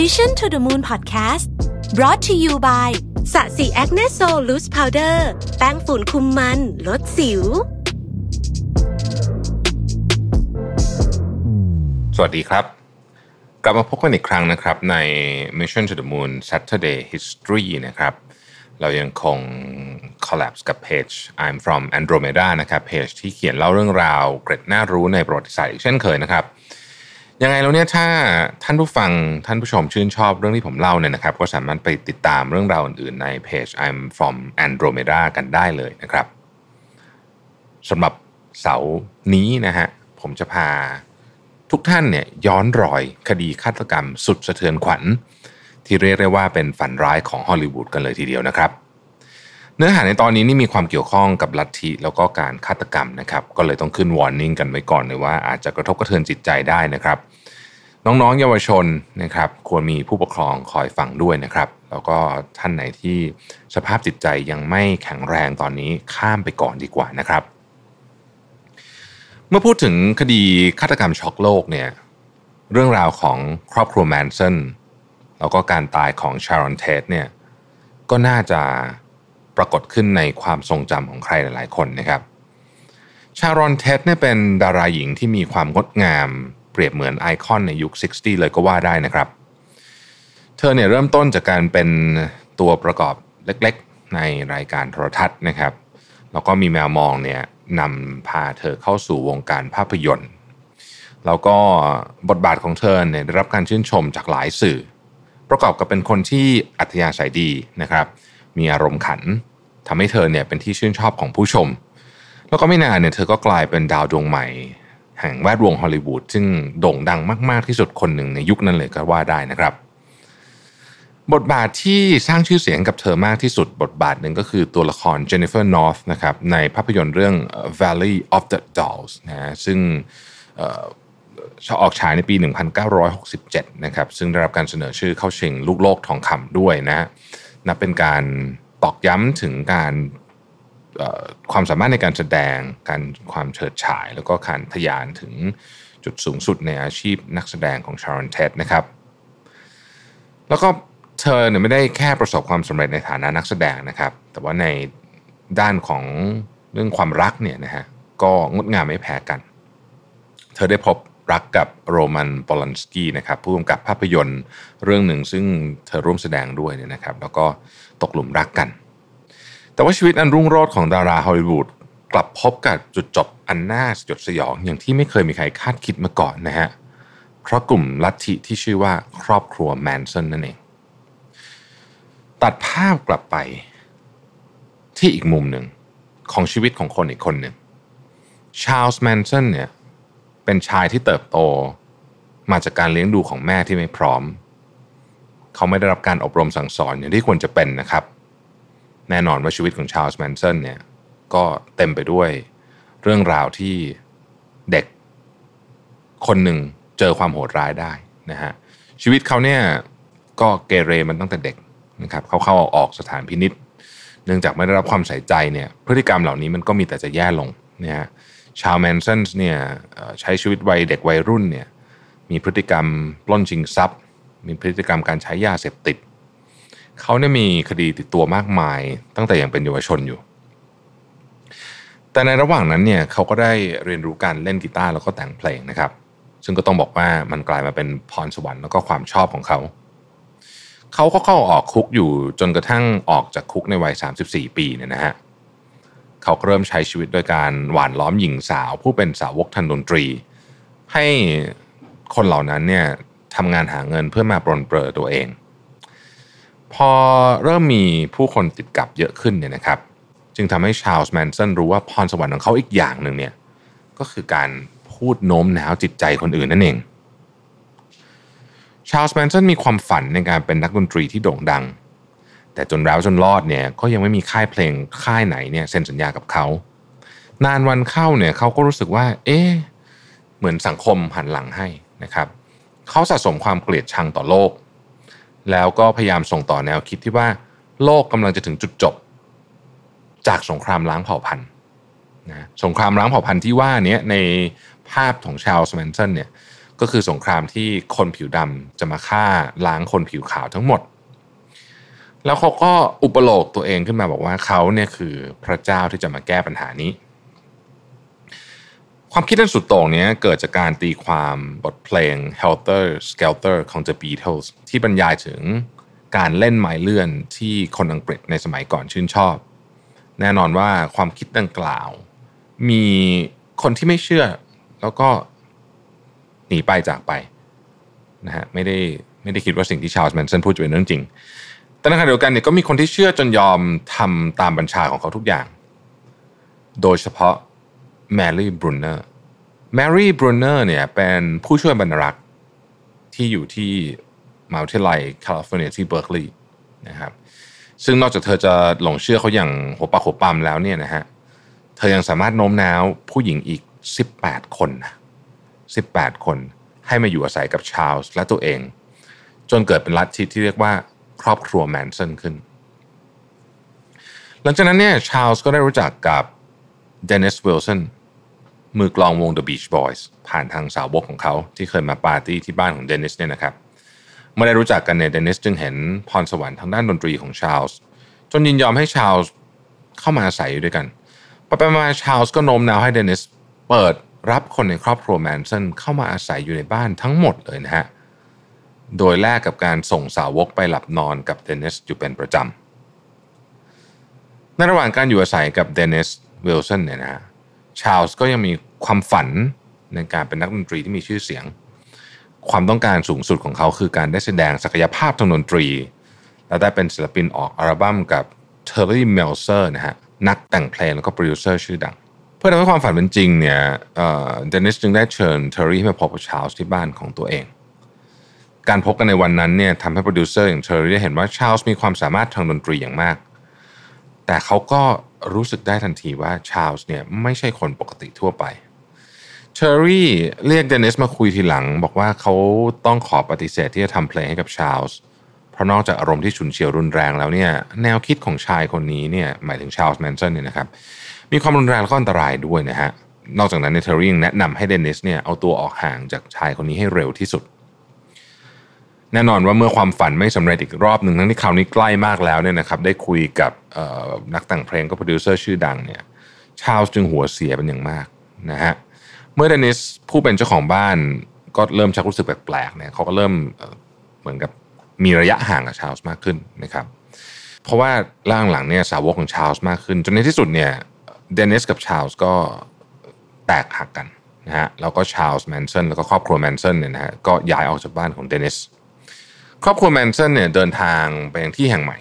Mission to the Moon Podcast brought to you by Sasi Acne Sol Loose Powder แป้งฝุ่นคุมมัน ลดสิว สวัสดีครับ กลับมาพบกันอีกครั้งนะครับใน Mission to the Moon Saturday History นะครับ เรายังคง collab กับเพจ I'm from Andromeda นะครับเพจที่เขียนเล่าเรื่องราว เกร็ดน่ารู้ในประวัติศาสตร์อีกเช่นเคยนะครับ ยังไงแล้วเนี่ยถ้าท่านผู้ฟังท่านผู้ชมชื่นชอบเรื่องที่ผมเล่าเนี่ยนะครับ ก็สามารถไปติดตามเรื่องราวอื่นๆในเพจ I'm from Andromeda กันได้เลยนะครับสำหรับเสาร์นี้นะฮะผมจะพาทุกท่านเนี่ยย้อนรอยคดีฆาตกรรมสุดสะเทือนขวัญ ที่เรียกได้ว่าเป็นฝันร้ายของฮอลลีวูดกันเลยทีเดียวนะครับ เนื้อหาในตอนนี้นี่มีความเกี่ยวข้องกับลัทธิแล้วก็การฆาตกรรมนะครับ ก็เลยต้องขึ้นวอร์นิ่งกันไว้ก่อนเลยว่าอาจจะกระทบกระเทือนจิตใจได้นะครับ น้องๆ เยาวชนนะครับ ควรมีผู้ปกครองคอยฟังด้วยนะครับ แล้วก็ท่านไหนที่สภาพจิตใจยังไม่แข็งแรงตอนนี้ข้ามไปก่อนดีกว่านะครับ เมื่อพูดถึงคดีฆาตกรรมช็อกโลกเนี่ยเรื่องราวของครอบครัวแมนสันแล้วก็การตายของชารอนเทสเนี่ยก็น่าจะ ปรากฏขึ้นในความทรงจำของใครหลาย ๆ คนนะครับ ชารอนเทสเนี่ยเป็นดาราหญิงที่มีความงดงาม เปรียบเหมือนไอคอนในยุค 60 เลยก็ว่าได้นะครับ เธอเนี่ยเริ่มต้นจากการเป็นตัวประกอบเล็กๆ ในรายการโทรทัศน์นะครับ แล้วก็มีแมวมองเนี่ยนำพาเธอเข้าสู่วงการภาพยนตร์ แล้วก็บทบาทของเธอเนี่ยได้รับการชื่นชมจากหลายสื่อ ประกอบกับเป็นคนที่อัธยาศัยดีนะครับ มีอารมณ์ขันทำให้เธอเนี่ยเป็นที่ชื่นชอบของผู้ชม แล้วก็ไม่นานเนี่ยเธอก็กลายเป็นดาวดวงใหม่ แห่งแวดวงฮอลลีวูดซึ่งโด่งดังมาก ๆ ที่สุดคนหนึ่งในยุคนั้นเลยก็ว่าได้นะครับ บทบาทที่สร้างชื่อเสียงกับเธอมากที่สุดบทบาทหนึ่งก็คือตัวละครเจนนิเฟอร์นอร์ธนะครับในภาพยนตร์เรื่อง Valley of the Dolls นะฮะซึ่งออกฉายในปี 1967 นะครับ ซึ่งได้รับการเสนอชื่อเข้าชิงลูกโลกทองคำด้วยนะ นับเป็นการตอกย้ำถึงการความสามารถในการแสดง การความเฉิดฉาย แล้วก็การทะยานถึงจุดสูงสุดในอาชีพนักแสดงของชารอนเทสนะครับ แล้วก็เธอเนี่ยไม่ได้แค่ประสบความสำเร็จในฐานะนักแสดงนะครับ แต่ว่าในด้านของเรื่องความรักเนี่ยนะฮะก็งดงามไม่แพ้กัน เธอได้พบ รักกับโรมันปอลันสกี้นะครับผู้กำกับภาพยนตร์เรื่องหนึ่งซึ่งเธอร่วมแสดงด้วยเนี่ยนะครับ แล้วก็ตกหลุมรักกัน แต่ว่าชีวิตอันรุ่งโรจน์ของดาราฮอลลีวูดกลับพบกับจุดจบอันน่าสยดสยองอย่างที่ไม่เคยมีใครคาดคิดมาก่อนนะฮะเพราะกลุ่มลัทธิที่ชื่อว่าครอบครัวแมนสันนั่นเอง ตัดภาพกลับไปที่อีกมุมหนึ่งของชีวิตของคนอีกคนหนึ่งชาลส์แมนสันเนี่ย เป็นชายที่เติบโต มาจากการเลี้ยงดูของแม่ที่ไม่พร้อม เขาไม่ได้รับการอบรมสั่งสอนอย่างที่ควรจะเป็นนะครับ แน่นอนว่าชีวิตของชาลส์แมนสันเนี่ยก็เต็มไปด้วยเรื่องราวที่เด็กคนหนึ่งเจอความโหดร้ายได้นะฮะชีวิตเขาเนี่ยก็เกเรมันตั้งแต่เด็กนะครับเขาเข้าออกสถานพินิษเนื่องจากไม่ได้รับความใส่ใจเนี่ยพฤติกรรมเหล่านี้มันก็มีแต่จะแย่ลงนะฮะ ชาวแมนสันส์เนี่ยใช้ชีวิตวัยเด็กวัยรุ่นเนี่ยมีพฤติกรรมปล้นชิงทรัพย์ มีพฤติกรรมการใช้ยาเสพติด เขาเนี่ยมีคดีติดตัวมากมายตั้งแต่ยังเป็นเยาวชนอยู่ แต่ในระหว่างนั้นเนี่ยเขาก็ได้เรียนรู้การเล่นกีตาร์แล้วก็แต่งเพลงนะครับ ซึ่งก็ต้องบอกว่ามันกลายมาเป็นพรสวรรค์แล้วก็ความชอบของเขา เขาก็เข้าออกคุกอยู่จนกระทั่งออกจากคุกในวัย 34 ปีเนี่ยนะฮะ เขาเริ่มใช้ชีวิตโดยการหวานล้อมหญิงสาว ผู้เป็นสาวกทางดนตรี ให้คนเหล่านั้นเนี่ยทำงานหาเงินเพื่อมาปรนเปรอตัวเอง พอเริ่มมีผู้คนติดกับเยอะขึ้นเนี่ยนะครับ จึงทำให้ชาลส์แมนสันรู้ว่าพรสวรรค์ของเขาอีกอย่างหนึ่งเนี่ยก็คือการพูดโน้มน้าวจิตใจคนอื่นนั่นเองชาลส์แมนสันมีความฝันในการเป็นนักดนตรีที่โด่งดัง แต่จนแล้วจนรอดเนี่ยก็ยังไม่มีค่ายเพลงค่ายไหนเนี่ยเซ็นสัญญากับเขา นานวันเข้าเนี่ยเขาก็รู้สึกว่า เอ๊ะเหมือนสังคมหันหลังให้นะครับเขาสะสมความเกลียดชังต่อโลก แล้วก็พยายามส่งต่อแนวคิดที่ว่าโลกกำลังจะถึงจุดจบ จากสงครามล้างเผ่าพันธุ์นะสงครามล้างเผ่าพันธุ์ที่ว่านี้ในภาพของชาลส์แมนสันเนี่ยก็ก็คือสงครามที่คนผิวดำจะมาฆ่าล้างคนผิวขาวทั้งหมด แล้วเขาก็อุปโลกตัวเองขึ้นมาบอกว่าเขาเนี่ยคือพระเจ้าที่จะมาแก้ปัญหานี้ ความคิดนั้นสุดโต่งนี้เกิดจากการตีความบทเพลง Helter Skelter ของ The Beatles ที่บรรยายถึงการเล่นไม้เลื่อนที่คนอังกฤษในสมัยก่อนชื่นชอบ แน่นอนว่าความคิดดังกล่าว มีคนที่ไม่เชื่อ แล้วก็หนีไปจากไปนะฮะไม่ได้ไม่ได้คิดว่าสิ่งที่ชาลส์แมนสันพูดจะเป็นเรื่องจริง แต่ในขณะเดียวกันเนี่ยก็มีคนที่เชื่อจนยอมทำตามบัญชาของเขาทุกอย่าง โดยเฉพาะแมรี่บรูเนอร์แมรี่บรูเนอร์เนี่ยเป็นผู้ช่วยบรรณารักษ์ที่อยู่ที่มหาวิทยาลัยแคลิฟอร์เนียที่เบิร์กลีย์นะครับซึ่งนอกจากเธอจะหลงเชื่อเขาอย่างหัวปากหัวปั๊มแล้วเนี่ยนะฮะเธอยังสามารถโน้มน้าวผู้หญิงอีก 18 คนนะ18 คนให้มาอยู่อาศัยกับชาลส์และตัวเอง จนเกิดเป็นลัทธิที่เรียกว่า ครอบครัวแมนสันขึ้น หลังจากนั้นเนี่ยชาลส์ก็ได้รู้จักกับเดนิสวิลสันมือกลองวง The Beach Boys ผ่านทางสาวบกของเขาที่เคยมาปาร์ตี้ที่บ้านของเดนิสเนี่ยนะครับเมื่อได้รู้จักกันเนี่ยเดนิสจึงเห็นพรสวรรค์ทางด้านดนตรีของชาลส์จนยินยอมให้ชาลส์เข้ามาอาศัยอยู่ด้วยกันไปไปมาชาลส์ก็โน้มน้าวให้เดนิสเปิดรับคนในครอบครัวแมนสันเข้ามาอาศัยอยู่ในบ้านทั้งหมดเลยนะฮะ โดยแลกกับการส่งสาวกไปหลับนอนกับเดนิสอยู่เป็นประจำในระหว่างการอยู่อาศัยกับเดนิสวิลสันเนี่ยนะชาลส์ก็ยังมีความฝันในการเป็นนักดนตรีที่มีชื่อเสียง ความต้องการสูงสุดของเขาคือการได้แสดงศักยภาพทางดนตรี และได้เป็นศิลปินออกอัลบั้มกับเทอร์รี่เมลเชอร์นะฮะนักแต่งเพลงแล้วก็โปรดิวเซอร์ชื่อดัง เพื่อทำให้ความฝันเป็นจริงเนี่ยเดนิสจึงได้เชิญเทอร์รี่ให้มาพบกับชาลส์ที่บ้านของตัวเอง การพบกันในวันนั้นเนี่ยทำให้โปรดิวเซอร์อย่างเทอร์รี่เห็นว่าชาลส์มีความสามารถทางดนตรีอย่างมาก แต่เขาก็รู้สึกได้ทันทีว่าชาลส์เนี่ยไม่ใช่คนปกติทั่วไปเทอร์รี่เรียกเดนิสมาคุยทีหลัง บอกว่าเขาต้องขอปฏิเสธที่จะทำเพลงให้กับชาลส์เพราะนอกจากอารมณ์ที่ฉุนเฉียวรุนแรงแล้วเนี่ยแนวคิดของชายคนนี้เนี่ยหมายถึงชาลส์แมนสันเนี่ยนะครับมีความรุนแรงและก็อันตรายด้วยนะฮะนอกจากนั้นเนี่ยเทอร์รี่ยังแนะนำให้เดนิสเนี่ยเอาตัวออกห่างจากชายคนนี้ให้เร็วที่สุด แน่นอนว่าเมื่อความฝันไม่สำเร็จอีกรอบหนึ่งทั้งที่คราวนี้ใกล้มากแล้วเนี่ยนะครับ ได้คุยกับนักแต่งเพลงก็โปรดิวเซอร์ชื่อดังเนี่ย ชาลส์จึงหัวเสียเป็นอย่างมากนะฮะเมื่อเดนิสผู้เป็นเจ้าของบ้านก็เริ่มชักรู้สึกแปลกๆเนี่ยเขาก็เริ่มเหมือนกับมีระยะห่างกับชาลส์มากขึ้นนะครับ เพราะว่าล่างหลังเนี่ยสาวกของชาลส์มากขึ้น จนในที่สุดเนี่ยเดนิสกับชาลส์ก็แตกหักกันนะฮะแล้วก็ชาลส์แมนสันแล้วก็ครอบครัวแมนสันเนี่ยนะฮะก็ย้ายออกจากบ้านของเดนิส ครอบครัวแมนสันเนี่ยเดินทางไปยังที่แห่งใหม่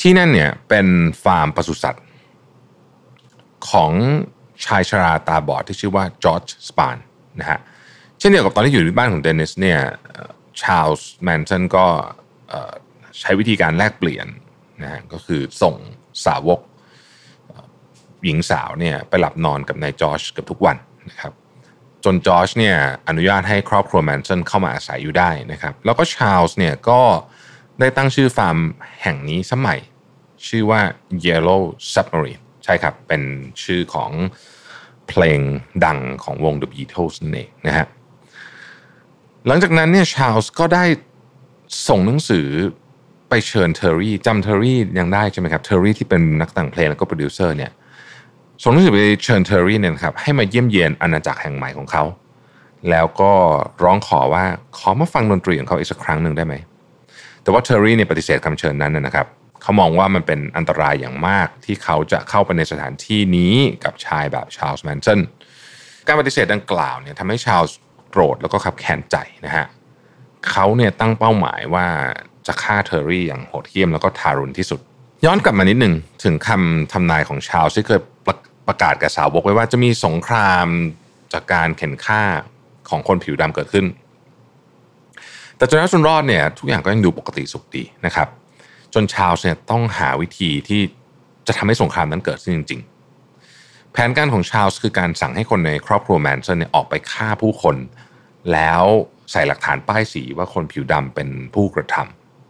ที่นั่นเนี่ยเป็นฟาร์มปศุสัตว์ของชายชราตาบอดที่ชื่อว่าจอร์จสปานนะฮะเช่นเดียวกับตอนที่อยู่ที่บ้านของเดนิสเนี่ยชาลส์แมนสันก็ใช้วิธีการแลกเปลี่ยนนะฮะก็คือส่งสาวกหญิงสาวเนี่ยไปหลับนอนกับนายจอร์จแทบทุกวันนะครับ จนจอร์จเนี่ยอนุญาตให้ครอบครัวแมนสันเข้ามาอาศัยอยู่ได้นะครับ แล้วก็ชาลส์เนี่ยก็ได้ตั้งชื่อฟาร์มแห่งนี้ใหม่ ชื่อว่า Yellow Submarine ใช่ครับ เป็นชื่อของเพลงดังของวง The Beatles นั่นเองนะฮะหลังจากนั้นเนี่ยชาลส์ก็ได้ส่งหนังสือไปเชิญเทอร์รี่จำเทอร์รี่ยังได้ใช่ไหมครับเทอร์รี่ที่เป็นนักแต่งเพลงแล้วก็โปรดิวเซอร์เนี่ย ส่งหนังสือไปเชิญเทอร์รี่เนี่ยครับให้มาเยี่ยมเยียนอาณาจักรแห่งใหม่ของเขา แล้วก็ร้องขอว่าขอมาฟังดนตรีของเขาอีกสักครั้งหนึ่งได้ไหม แต่ว่าเทอร์รี่เนี่ยปฏิเสธคำเชิญนั้นนะครับเขามองว่ามันเป็นอันตรายอย่างมากที่เขาจะเข้าไปในสถานที่นี้กับชายแบบชาลส์แมนสันการปฏิเสธดังกล่าวเนี่ยทำให้ชาลส์โกรธแล้วก็คับแค้นใจนะฮะเขาเนี่ยตั้งเป้าหมายว่าจะฆ่าเทอร์รี่อย่างโหดเหี้ยมแล้วก็ทารุณที่สุด ย้อนกลับมานิดหนึ่งถึงคำทำนายของชาลส์ที่เคย ประกาศกับสาวกไว้ว่าจะมีสงครามจากการเข็นฆ่าของคนผิวดำเกิดขึ้น แต่จนแล้วจนรอดเนี่ยทุกอย่างก็ยังดูปกติสุขดีนะครับ จนชาลส์เนี่ยต้องหาวิธีที่จะทำให้สงครามนั้นเกิดขึ้นจริง ๆ แผนการของชาลส์คือการสั่งให้คนในครอบครัวแมนสันเนี่ยออกไปฆ่าผู้คน แล้วใส่หลักฐานป้ายสีว่าคนผิวดำเป็นผู้กระท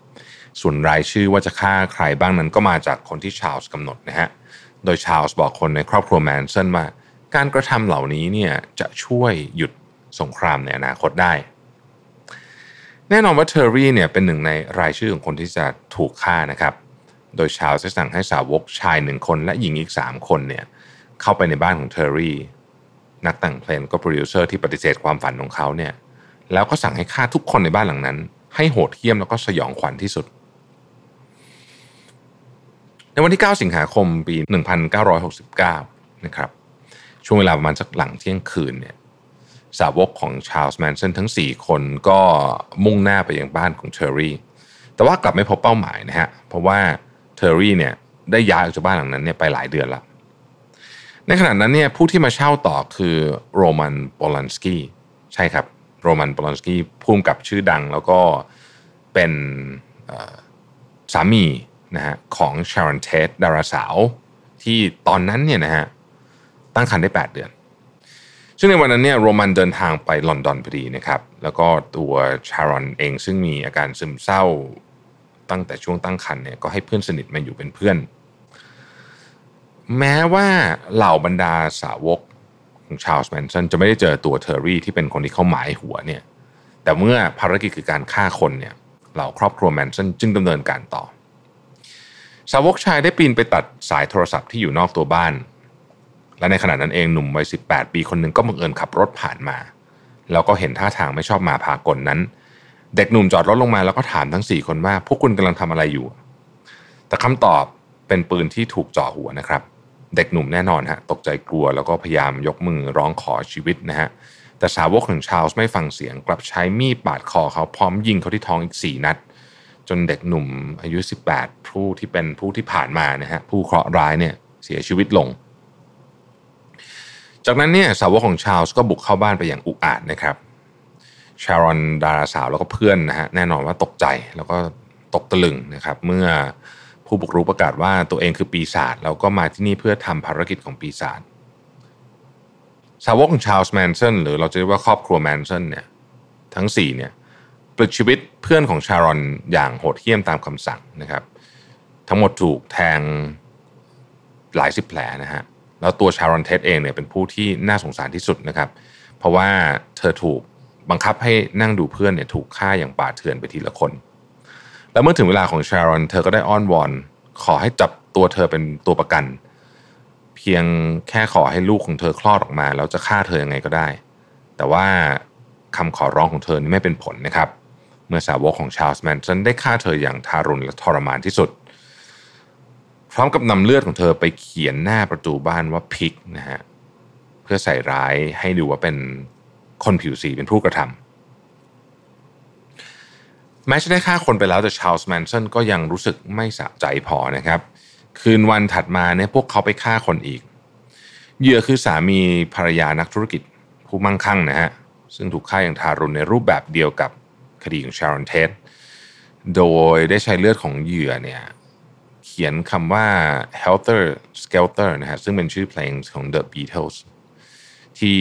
ำส่วนรายชื่อว่าจะฆ่าใครบ้างนั้นก็มาจากคนที่ชาลส์กำหนดนะฮะ โดยชาลส์บอกคนในครอบครัวแมนสันว่าการกระทำเหล่านี้เนี่ยจะช่วยหยุดสงครามในอนาคตได้ แน่นอนว่าเทอร์รี่เนี่ยเป็นหนึ่งในรายชื่อของคนที่จะถูกฆ่านะครับ โดยชาลส์จะสั่งให้สาวกชายหนึ่งคนและหญิงอีก 3 คนเนี่ยเข้าไปในบ้านของเทอร์รี่นักแต่งเพลงก็โปรดิวเซอร์ที่ปฏิเสธความฝันของเขาเนี่ยแล้วก็สั่งให้ฆ่าทุกคนในบ้านหลังนั้น ให้โหดเหี้ยมแล้วก็สยองขวัญที่สุด ในวันที่ 9 สิงหาคมปี 1969 นะครับ ช่วงเวลาประมาณสักหลังเที่ยงคืนเนี่ยสาวกของชาลส์แมนสันทั้ง 4 คนก็มุ่งหน้าไปยังบ้านของเทอร์รี่ แต่ว่ากลับไม่พบเป้าหมายนะฮะ เพราะว่าเทอร์รี่เนี่ยได้ย้ายออกจากบ้านหลังนั้นเนี่ยไปหลายเดือนละในขณะนั้นเนี่ยผู้ที่มาเช่าต่อคือโรมันโปลันสกี้ใช่ครับโรมันโปลันสกี้พุ่มกับชื่อดังแล้วก็เป็นสามี นะฮะของชารอนเทสดาราสาว ที่ตอนนั้นเนี่ยนะฮะตั้งครรภ์ได้ 8 เดือน ซึ่งในวันนั้นเนี่ยโรมันเดินทางไปลอนดอนพอดีนะครับ แล้วก็ตัวชารอนเองซึ่งมีอาการซึมเศร้าตั้งแต่ช่วงตั้งครรภ์เนี่ยก็ให้เพื่อนสนิทมาอยู่เป็นเพื่อน แม้ว่าเหล่าบรรดาสาวกของชาลส์แมนสันจะไม่ได้เจอตัวเทอร์รี่ที่เป็นคนที่เขาหมายหัวเนี่ยแต่เมื่อภารกิจคือการฆ่าคนเนี่ยเหล่าครอบครัวแมนสันจึงดำเนินการต่อ สาวกชายได้ปีนไปตัดสายโทรศัพท์ที่อยู่นอกตัวบ้าน และในขณะนั้นเองหนุ่มวัย18 ปีคนหนึ่งก็บังเอิญขับรถผ่านมา แล้วก็เห็นท่าทางไม่ชอบมาพากลนั้น เด็กหนุ่มจอดรถลงมาแล้วก็ถามทั้ง 4 คนว่า พวกคุณกำลังทำอะไรอยู่ แต่คำตอบเป็นปืนที่ถูกจ่อหัวนะครับ เด็กหนุ่มแน่นอนฮะตกใจกลัวแล้วก็พยายามยกมือร้องขอชีวิตนะฮะแต่สาวกของชาลส์ไม่ฟังเสียงกลับใช้มีดปาดคอเขาพร้อมยิงเขาที่ท้องอีก4นัด จนเด็กหนุ่มอายุ 18 ผู้ที่เป็นผู้ที่ผ่านมานะฮะผู้เคราะห์ร้ายเนี่ยเสียชีวิตลง จากนั้นเนี่ยสาวกของชาลส์ก็บุกเข้าบ้านไปอย่างอุกอาจนะครับชารอนดาราสาวแล้วก็เพื่อนนะฮะแน่นอนว่าตกใจแล้วก็ตกตะลึงนะครับเมื่อผู้บุกรุกประกาศว่าตัวเองคือปีศาจแล้วก็มาที่นี่เพื่อทำภารกิจของปีศาจสาวกของชาลส์แมนสันหรือเราจะเรียกว่าครอบครัวแมนสันเนี่ยทั้ง4เนี่ย ปลิดชีวิตเพื่อนของชารอนอย่างโหดเหี้ยมตามคำสั่งนะครับ ทั้งหมดถูกแทงหลายสิบแผลนะฮะแล้วตัวชารอนเทสเองเนี่ยเป็นผู้ที่น่าสงสารที่สุดนะครับ เพราะว่าเธอถูกบังคับให้นั่งดูเพื่อนเนี่ยถูกฆ่าอย่างป่าเถื่อนไปทีละคน แล้วเมื่อถึงเวลาของชารอนเธอก็ได้อ้อนวอน ขอให้จับตัวเธอเป็นตัวประกัน เพียงแค่ขอให้ลูกของเธอคลอดออกมา แล้วจะฆ่าเธอยังไงก็ได้ แต่ว่าคำขอร้องของเธอนี่ไม่เป็นผลนะครับ เมื่อสาวกของชาลส์แมนสันได้ฆ่าเธออย่างทารุณและทรมานที่สุด พร้อมกับนำเลือดของเธอไปเขียนหน้าประตูบ้านว่าพิกนะฮะเพื่อใส่ร้ายให้ดูว่าเป็นคนผิวสีเป็นผู้กระทำแม้จะได้ฆ่าคนไปแล้วแต่ชาลส์แมนสันก็ยังรู้สึกไม่สะใจพอนะครับ คืนวันถัดมาเนี่ยพวกเขาไปฆ่าคนอีกเหยื่อคือสามีภรรยานักธุรกิจผู้มั่งคั่งนะฮะซึ่งถูกฆ่าอย่างทารุณในรูปแบบเดียวกับ คดีของชารอนเทสโดยได้ใช้เลือดของเหยื่อเนี่ยเขียนคำว่า helter skelter นะฮะซึ่งเป็นชื่อเพลงของ The Beatles ที่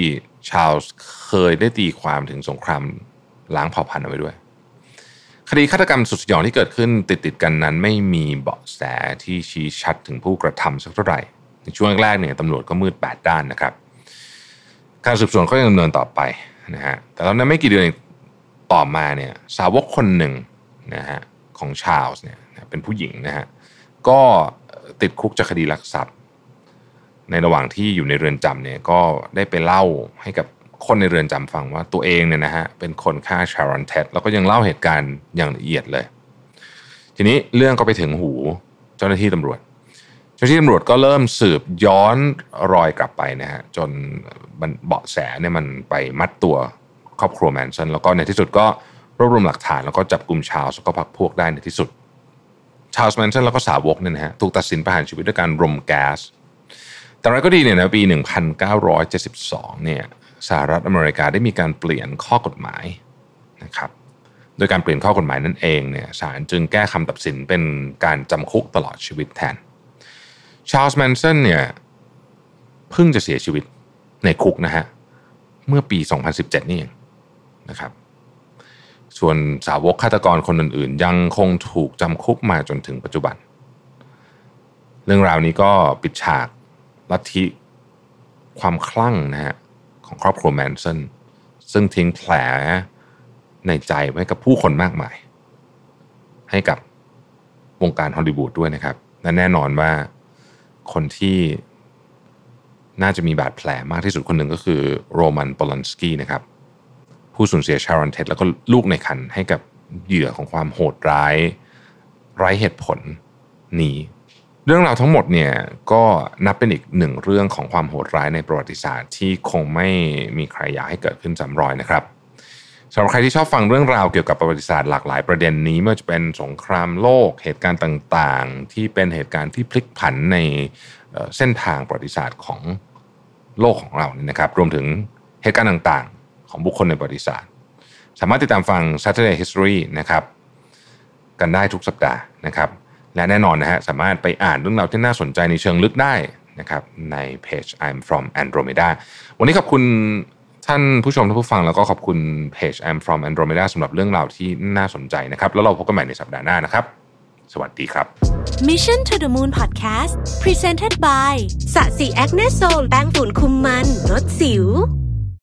ชาลส์เคยได้ตีความถึงสงครามล้างเผ่าพันธุ์เอาไว้ด้วย คดีฆาตกรรมสุดสยองที่เกิดขึ้นติดติดกันนั้นไม่มีเบาะแสที่ชี้ชัดถึงผู้กระทำสักเท่าไหร่ ในช่วงแรกเนี่ยตำรวจก็มืดแปดด้านนะครับ การสืบสวนก็ยังดำเนินต่อไปนะฮะแต่ตอนนั้นไม่กี่เดือน ต่อมาเนี่ยสาวกคนหนึ่งนะฮะของชาลส์เนี่ยเป็นผู้หญิงนะฮะก็ติดคุกจากคดีลักทรัพย์ ในระหว่างที่อยู่ในเรือนจำเนี่ยก็ได้ไปเล่าให้กับคนในเรือนจำฟังว่าตัวเองเนี่ยนะฮะเป็นคนฆ่าชารอนเท็ดแล้วก็ยังเล่าเหตุการณ์อย่างละเอียดเลย ทีนี้เรื่องก็ไปถึงหูเจ้าหน้าที่ตำรวจ เจ้าหน้าที่ตำรวจก็เริ่มสืบย้อนรอยกลับไปนะฮะจนเบาะแสเนี่ยมันไปมัดตัว ครอบครัวแมนชันแล้วก็ในที่สุดก็รวบรวมหลักฐานแล้วก็จับกลุ่มชาวแล้วก็พักพวกได้ในที่สุด ชาวแมนชันแล้วก็สาวกเนี่ยนะฮะถูกตัดสินประหารชีวิตด้วยการรมแก๊สแต่อะไรก็ดีเนี่ยนะปี 1972 เนี่ยสหรัฐอเมริกาได้มีการเปลี่ยนข้อกฎหมายนะครับโดยการเปลี่ยนข้อกฎหมายนั่นเองเนี่ยศาลจึงแก้คำตัดสินเป็นการจำคุกตลอดชีวิตแทน ชาร์ลส์แมนสันเนี่ยเพิ่งจะเสียชีวิตในคุกนะฮะเมื่อปี 2017 นี่เอง นะครับ ส่วนสาวกฆาตกรคนอื่นๆ ยังคงถูกจำคุกมาจนถึงปัจจุบัน เรื่องราวนี้ก็ปิดฉากลัทธิความคลั่งนะฮะของครอบครัวแมนสันซึ่งทิ้งแผลในใจไว้กับผู้คนมากมาย ให้กับวงการฮอลลีวูดด้วยนะครับและแน่นอนว่าคนที่น่าจะมีบาดแผลมากที่สุดคนหนึ่งก็คือโรมันปอลันสกี้นะครับ ผู้สูญเสียชารอนเท็ดแล้วก็ลูกในคันให้กับเหยื่อของความโหดร้ายไร้เหตุผลนี้เรื่องราวทั้งหมดเนี่ยก็นับเป็นอีกหนึ่งเรื่องของความโหดร้ายในประวัติศาสตร์ ที่คงไม่มีใครอยากให้เกิดขึ้นจำรอยนะครับสำหรับใครที่ชอบฟังเรื่องราวเกี่ยวกับประวัติศาสตร์หลากหลายประเด็นนี้ไม่ว่าจะเป็นสงครามโลก เหตุการณ์ต่างๆ ที่เป็นเหตุการณ์ที่พลิกผันในเส้นทางประวัติศาสตร์ของโลกของเรานี่นะครับ รวมถึงเหตุการณ์ต่างๆ ของบุคคลในประวัติศาสตร์ สามารถติดตามฟัง Saturday History นะครับกันได้ทุกสัปดาห์นะครับ และแน่นอนนะฮะสามารถไปอ่านเรื่องราวที่น่าสนใจในเชิงลึกได้นะครับในเพจ I'm from Andromeda วันนี้ขอบคุณท่านผู้ชมท่านผู้ฟังแล้วก็ขอบคุณเพจ I'm from Andromeda สำหรับเรื่องราวที่น่าสนใจนะครับ แล้วเราพบกันใหม่ในสัปดาห์หน้านะครับ สวัสดีครับ Mission to the Moon Podcast Presented by สะสีแอคเนโซลแป้งฝุ่นคุมมันลดสิว